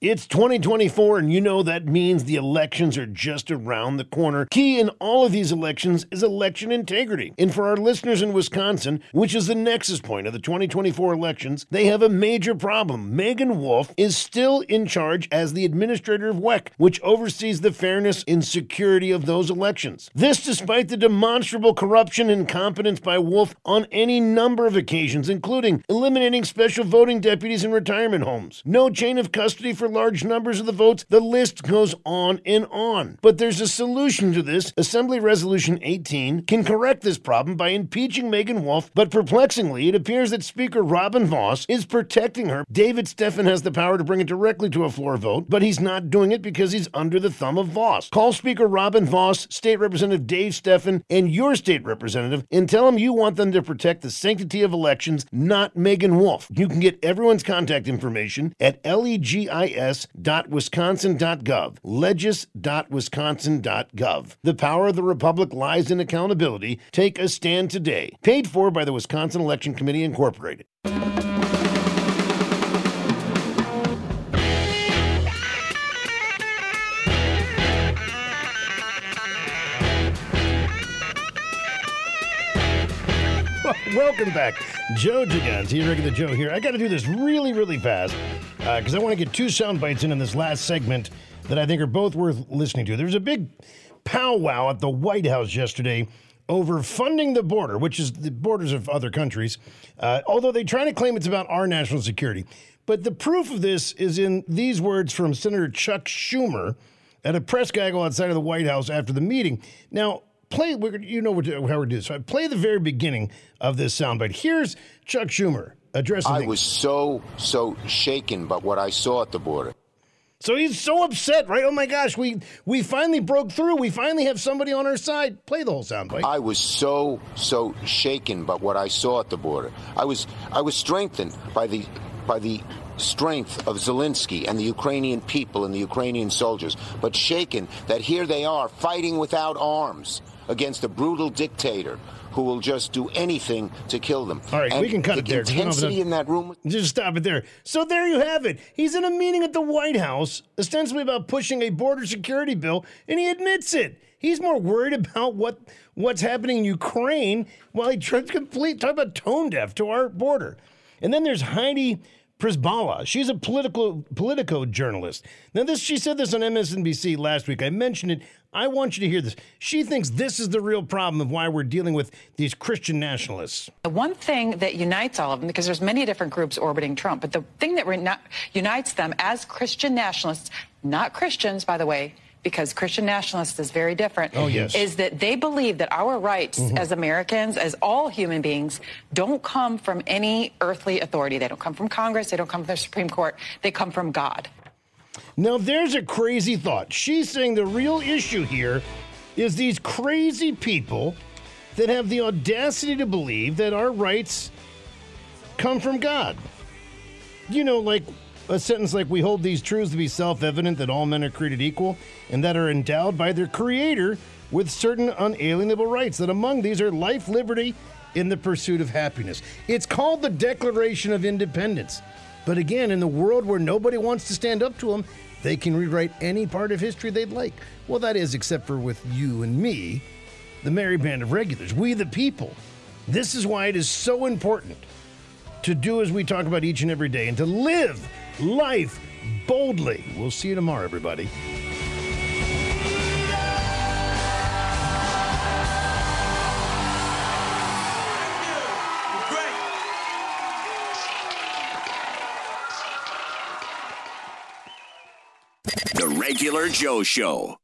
It's 2024, and you know that means the elections are just around the corner. Key in all of these elections is election integrity. And for our listeners in Wisconsin, which is the nexus point of the 2024 elections, they have a major problem. Meagan Wolfe is still in charge as the administrator of WEC, which oversees the fairness and security of those elections. This despite the demonstrable corruption and incompetence by Wolfe on any number of occasions, including eliminating special voting deputies in retirement homes, no chain of custody for large numbers of the votes, the list goes on and on. But there's a solution to this. Assembly Resolution 18 can correct this problem by impeaching Meagan Wolfe, but perplexingly, it appears that Speaker Robin Vos is protecting her. David Steffen has the power to bring it directly to a floor vote, but he's not doing it because he's under the thumb of Vos. Call Speaker Robin Vos, State Representative Dave Steffen, and your state representative and tell them you want them to protect the sanctity of elections, not Meagan Wolfe. You can get everyone's contact information at legis legis.wisconsin.gov. Legis.wisconsin.gov. The power of the Republic lies in accountability. Take a stand today. Paid for by the Wisconsin Election Committee, Incorporated. Welcome back. Joe Gigans regular Joe here. I got to do this really, really fast because uh, I want to get two sound bites in in this last segment that I think are both worth listening to. There's a big powwow at the White House yesterday over funding the border, which is the borders of other countries, uh, although they try to claim it's about our national security. But the proof of this is in these words from Senator Chuck Schumer at a press gaggle outside of the White House after the meeting. Now, play, you know how we're doing. So I play the very beginning of this soundbite. Here's Chuck Schumer addressing. I things. was so so shaken by what I saw at the border. So he's so upset, right? Oh my gosh, we we finally broke through. We finally have somebody on our side. Play the whole soundbite. I was so so shaken by what I saw at the border. I was I was strengthened by the by the strength of Zelensky and the Ukrainian people and the Ukrainian soldiers, but shaken that here they are fighting without arms against a brutal dictator who will just do anything to kill them. All right, and we can cut the it there. Intensity in that room. Just stop it there. So there you have it. He's in a meeting at the White House, ostensibly about pushing a border security bill, and he admits it. He's more worried about what what's happening in Ukraine while he tries to complete talk about tone deaf to our border. And then there's Heidi Przybyla. She's a political Politico journalist. Now, this she said this on MSNBC last week. I mentioned it. I want you to hear this. She thinks this is the real problem of why we're dealing with these Christian nationalists. The one thing that unites all of them, because there's many different groups orbiting Trump, but the thing that re- unites them as Christian nationalists, not Christians, by the way, because Christian nationalist is very different. Oh, yes. Is that they believe that our rights mm-hmm. as Americans, as all human beings, don't come from any earthly authority. They don't come from Congress. They don't come from the Supreme Court. They come from God. Now, there's a crazy thought. She's saying the real issue here is these crazy people that have the audacity to believe that our rights come from God. You know, like a sentence like, We hold these truths to be self evident that all men are created equal and that are endowed by their Creator with certain unalienable rights, that among these are life, liberty, in the pursuit of happiness. It's called the Declaration of Independence. But again, in the world where nobody wants to stand up to them, they can rewrite any part of history they'd like. Well, that is, except for with you and me, the merry band of regulars, we the people. This is why it is so important to do as we talk about each and every day and to live life boldly. We'll see you tomorrow, everybody. The Regular Joe Show.